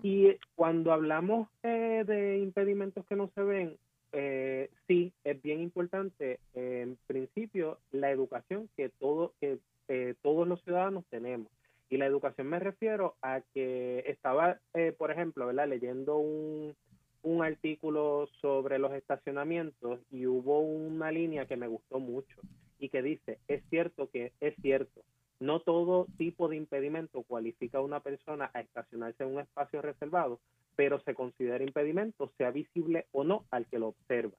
Y cuando hablamos eh, de impedimentos que no se ven, eh, sí, es bien importante, en principio, la educación que, todo, que eh, todos los ciudadanos tenemos. Y la educación me refiero a que estaba, eh, por ejemplo, ¿verdad? leyendo un, un artículo sobre los estacionamientos y hubo una línea que me gustó mucho y que dice, es cierto que es cierto, no todo tipo de impedimento cualifica a una persona a estacionarse en un espacio reservado, pero se considera impedimento, sea visible o no al que lo observa.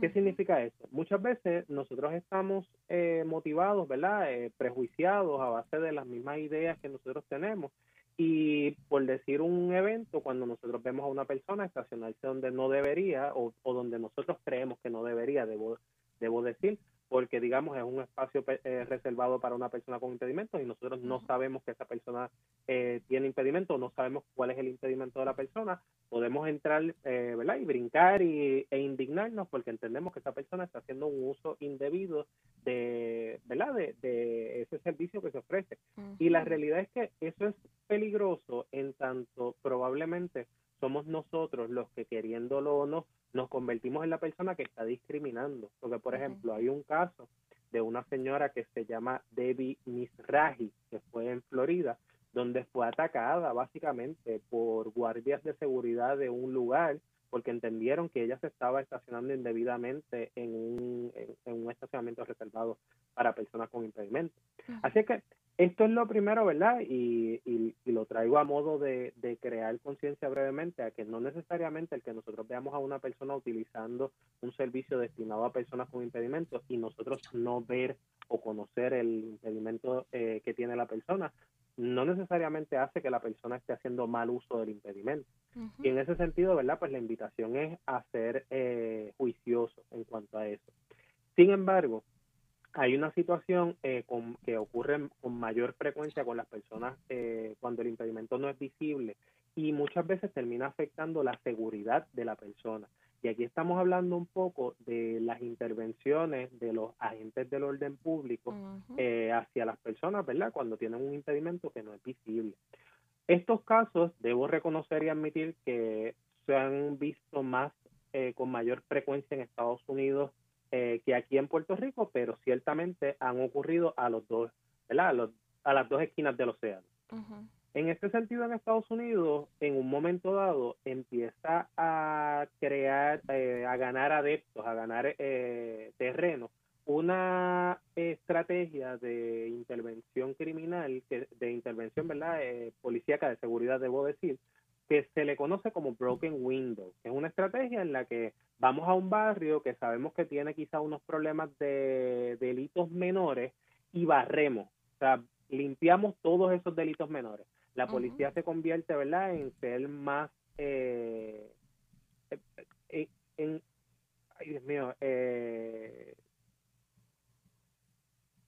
¿Qué significa esto? Muchas veces nosotros estamos eh, motivados, ¿verdad? Eh, prejuiciados a base de las mismas ideas que nosotros tenemos y por decir un evento, cuando nosotros vemos a una persona estacionarse donde no debería o, o donde nosotros creemos que no debería, debo, debo decir, porque digamos es un espacio eh, reservado para una persona con impedimentos y nosotros no sabemos que esa persona eh, tiene impedimento, no sabemos cuál es el impedimento de la persona, podemos entrar eh, ¿verdad? y brincar y, e indignarnos porque entendemos que esa persona está haciendo un uso indebido de, ¿verdad? de, de ese servicio que se ofrece. Y la realidad es que eso es peligroso en tanto probablemente somos nosotros los que queriéndolo o no nos convertimos en la persona que está discriminando. Porque, por ejemplo, hay un caso de una señora que se llama Debbie Misraji, que fue en Florida, donde fue atacada básicamente por guardias de seguridad de un lugar porque entendieron que ella se estaba estacionando indebidamente en un, en, un estacionamiento reservado para personas con impedimentos. Así que esto es lo primero, ¿verdad? Y, y, lo traigo a modo de, de crear conciencia brevemente a que no necesariamente el que nosotros veamos a una persona utilizando un servicio destinado a personas con impedimentos y nosotros no ver o conocer el impedimento eh, que tiene la persona, no necesariamente hace que la persona esté haciendo mal uso del impedimento. Y en ese sentido, ¿verdad? Pues la invitación es a ser eh, juicioso en cuanto a eso. Sin embargo, hay una situación eh, con, que ocurre con mayor frecuencia con las personas eh, cuando el impedimento no es visible y muchas veces termina afectando la seguridad de la persona. Y aquí estamos hablando un poco de las intervenciones de los agentes del orden público eh, hacia las personas, ¿verdad? Cuando tienen un impedimento que no es visible. Estos casos, debo reconocer y admitir que se han visto más con mayor frecuencia en Estados Unidos eh, que aquí en Puerto Rico, pero ciertamente han ocurrido a los dos, ¿verdad? A, las dos esquinas del océano. En este sentido, en Estados Unidos, en un momento dado, empieza a crear, eh, a ganar adeptos, a ganar eh, terreno, una estrategia de intervención criminal, que, de intervención, ¿verdad? Eh, policíaca de seguridad, debo decir, que se le conoce como broken window. Es una estrategia en la que vamos a un barrio que sabemos que tiene quizá unos problemas de delitos menores y barremos, o sea, limpiamos todos esos delitos menores. La policía se convierte, ¿verdad?, en ser más, eh, eh, en, ay Dios mío, eh,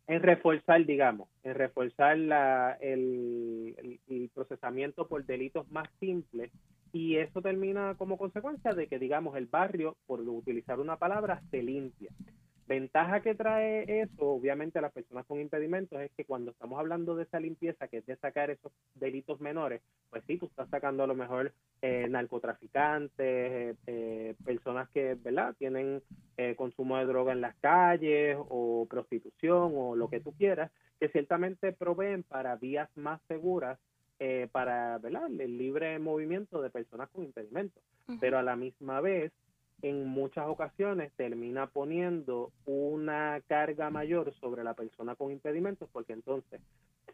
en reforzar, digamos, en reforzar la, el, procesamiento por delitos más simples y eso termina como consecuencia de que, digamos, el barrio, por utilizar una palabra, se limpia. Ventaja que trae eso, obviamente, a las personas con impedimentos es que cuando estamos hablando de esa limpieza, que es de sacar esos delitos menores, pues sí, tú estás sacando a lo mejor eh, narcotraficantes, eh, eh, personas que, ¿verdad?, tienen consumo de droga en las calles o prostitución o lo que tú quieras, que ciertamente proveen para vías más seguras para, ¿verdad?, el libre movimiento de personas con impedimentos. Pero a la misma vez, en muchas ocasiones termina poniendo una carga mayor sobre la persona con impedimentos, porque entonces,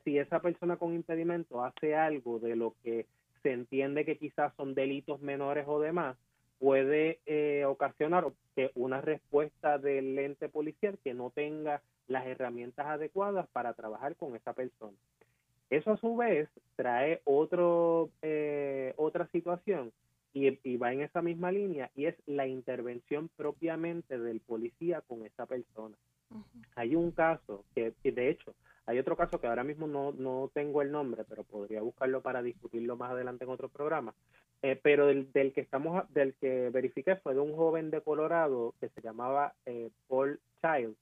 si esa persona con impedimentos hace algo de lo que se entiende que quizás son delitos menores o demás, puede eh, ocasionar que una respuesta del ente policial que no tenga las herramientas adecuadas para trabajar con esa persona. Eso a su vez trae otro, eh, otra situación y, y, va en esa misma línea y es la intervención propiamente del policía con esa persona. Hay un caso que, de hecho, hay otro caso que ahora mismo no, no tengo el nombre, pero podría buscarlo para discutirlo más adelante en otro programa. Eh, pero del, del, que estamos, del que verifiqué fue de un joven de Colorado que se llamaba eh, Paul Child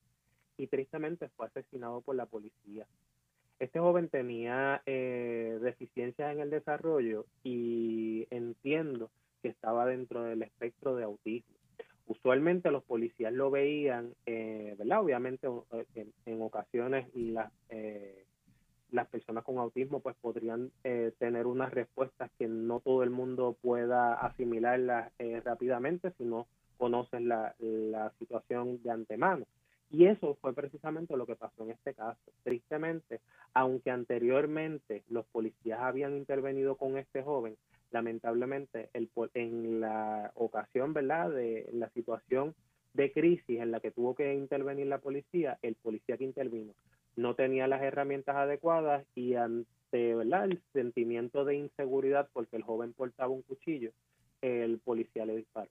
y tristemente fue asesinado por la policía. Este joven tenía eh, deficiencias en el desarrollo y entiendo que estaba dentro del espectro de autismo. Usualmente los policías lo veían, eh, ¿verdad? Obviamente eh, en, ocasiones las, eh, las personas con autismo pues podrían eh, tener unas respuestas que no todo el mundo pueda asimilarlas rápidamente si no conocen la, la situación de antemano. Y eso fue precisamente lo que pasó en este caso. Tristemente, aunque anteriormente los policías habían intervenido con este joven, lamentablemente el, en la ocasión, ¿verdad?, de la situación de crisis en la que tuvo que intervenir la policía, el policía que intervino no tenía las herramientas adecuadas y ante ¿verdad? el sentimiento de inseguridad porque el joven portaba un cuchillo, el policía le disparó.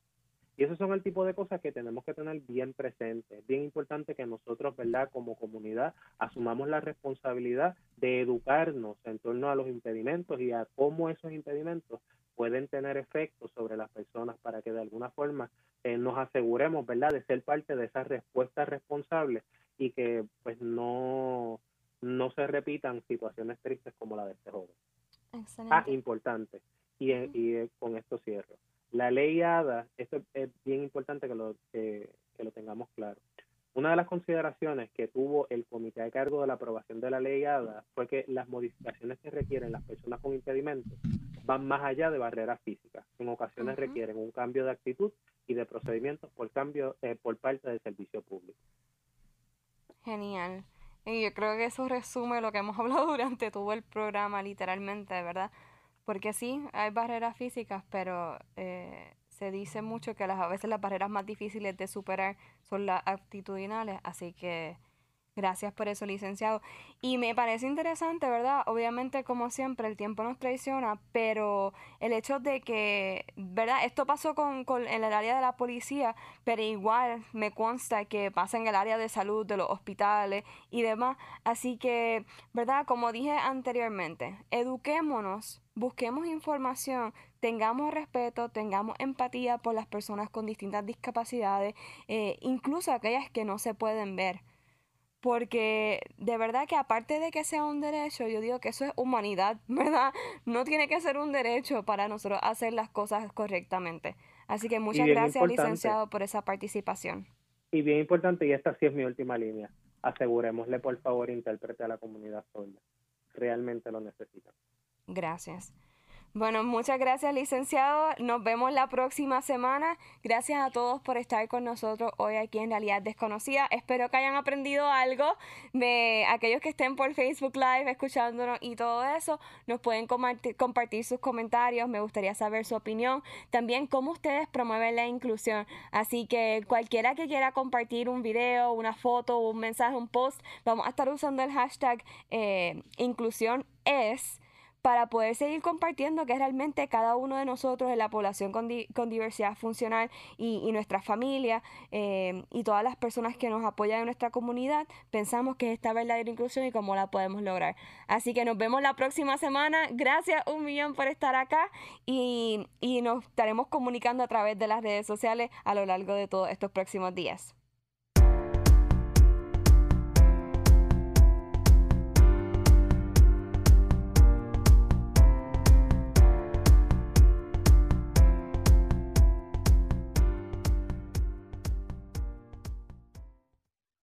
Y esos son el tipo de cosas que tenemos que tener bien presentes. Es bien importante que nosotros, ¿verdad?, como comunidad, asumamos la responsabilidad de educarnos en torno a los impedimentos y a cómo esos impedimentos pueden tener efectos sobre las personas para que de alguna forma eh, nos aseguremos, ¿verdad?, de ser parte de esa respuesta responsable y que pues no, no se repitan situaciones tristes como la de este joven. Excelente. Ah, importante. Y, y eh, con esto cierro. La ley ADA, esto es bien importante que lo, que, lo tengamos claro. Una de las consideraciones que tuvo el comité a cargo de la aprobación de la ley ADA fue que las modificaciones que requieren las personas con impedimentos van más allá de barreras físicas. En ocasiones requieren un cambio de actitud y de procedimientos por cambio eh, por parte del servicio público. Genial. Y yo creo que eso resume lo que hemos hablado durante todo el programa, literalmente, ¿verdad? Porque sí, hay barreras físicas, pero eh, se dice mucho que las, a veces las barreras más difíciles de superar son las actitudinales, así que Gracias por eso, licenciado. Y me parece interesante, ¿verdad? Obviamente, como siempre, el tiempo nos traiciona, pero el hecho de que, ¿verdad? Esto pasó con, con en el área de la policía, pero igual me consta que pasa en el área de salud, de los hospitales y demás. Así que, ¿verdad? Como dije anteriormente, eduquémonos, busquemos información, tengamos respeto, tengamos empatía por las personas con distintas discapacidades, eh, incluso aquellas que no se pueden ver porque de verdad que aparte de que sea un derecho, yo digo que eso es humanidad, ¿verdad? No tiene que ser un derecho para nosotros hacer las cosas correctamente. Así que muchas gracias, licenciado, por esa participación. Y bien importante, y esta sí es mi última línea, asegurémosle por favor intérprete a la comunidad sorda. Realmente lo necesitan. Gracias. Bueno, muchas gracias, licenciado. Nos vemos la próxima semana. Gracias a todos por estar con nosotros hoy aquí en Realidad Desconocida. Espero que hayan aprendido algo de aquellos que estén por Facebook Live escuchándonos y todo eso. Nos pueden compartir sus comentarios. Me gustaría saber su opinión. También cómo ustedes promueven la inclusión. Así que cualquiera que quiera compartir un video, una foto, un mensaje, un post, vamos a estar usando el hashtag eh, inclusión es para poder seguir compartiendo que realmente cada uno de nosotros en la población con, con diversidad funcional y, y nuestra familia eh, y todas las personas que nos apoyan en nuestra comunidad pensamos que es esta verdadera inclusión y cómo la podemos lograr. Así que nos vemos la próxima semana. Gracias un millón por estar acá y, y nos estaremos comunicando a través de las redes sociales a lo largo de todos estos próximos días.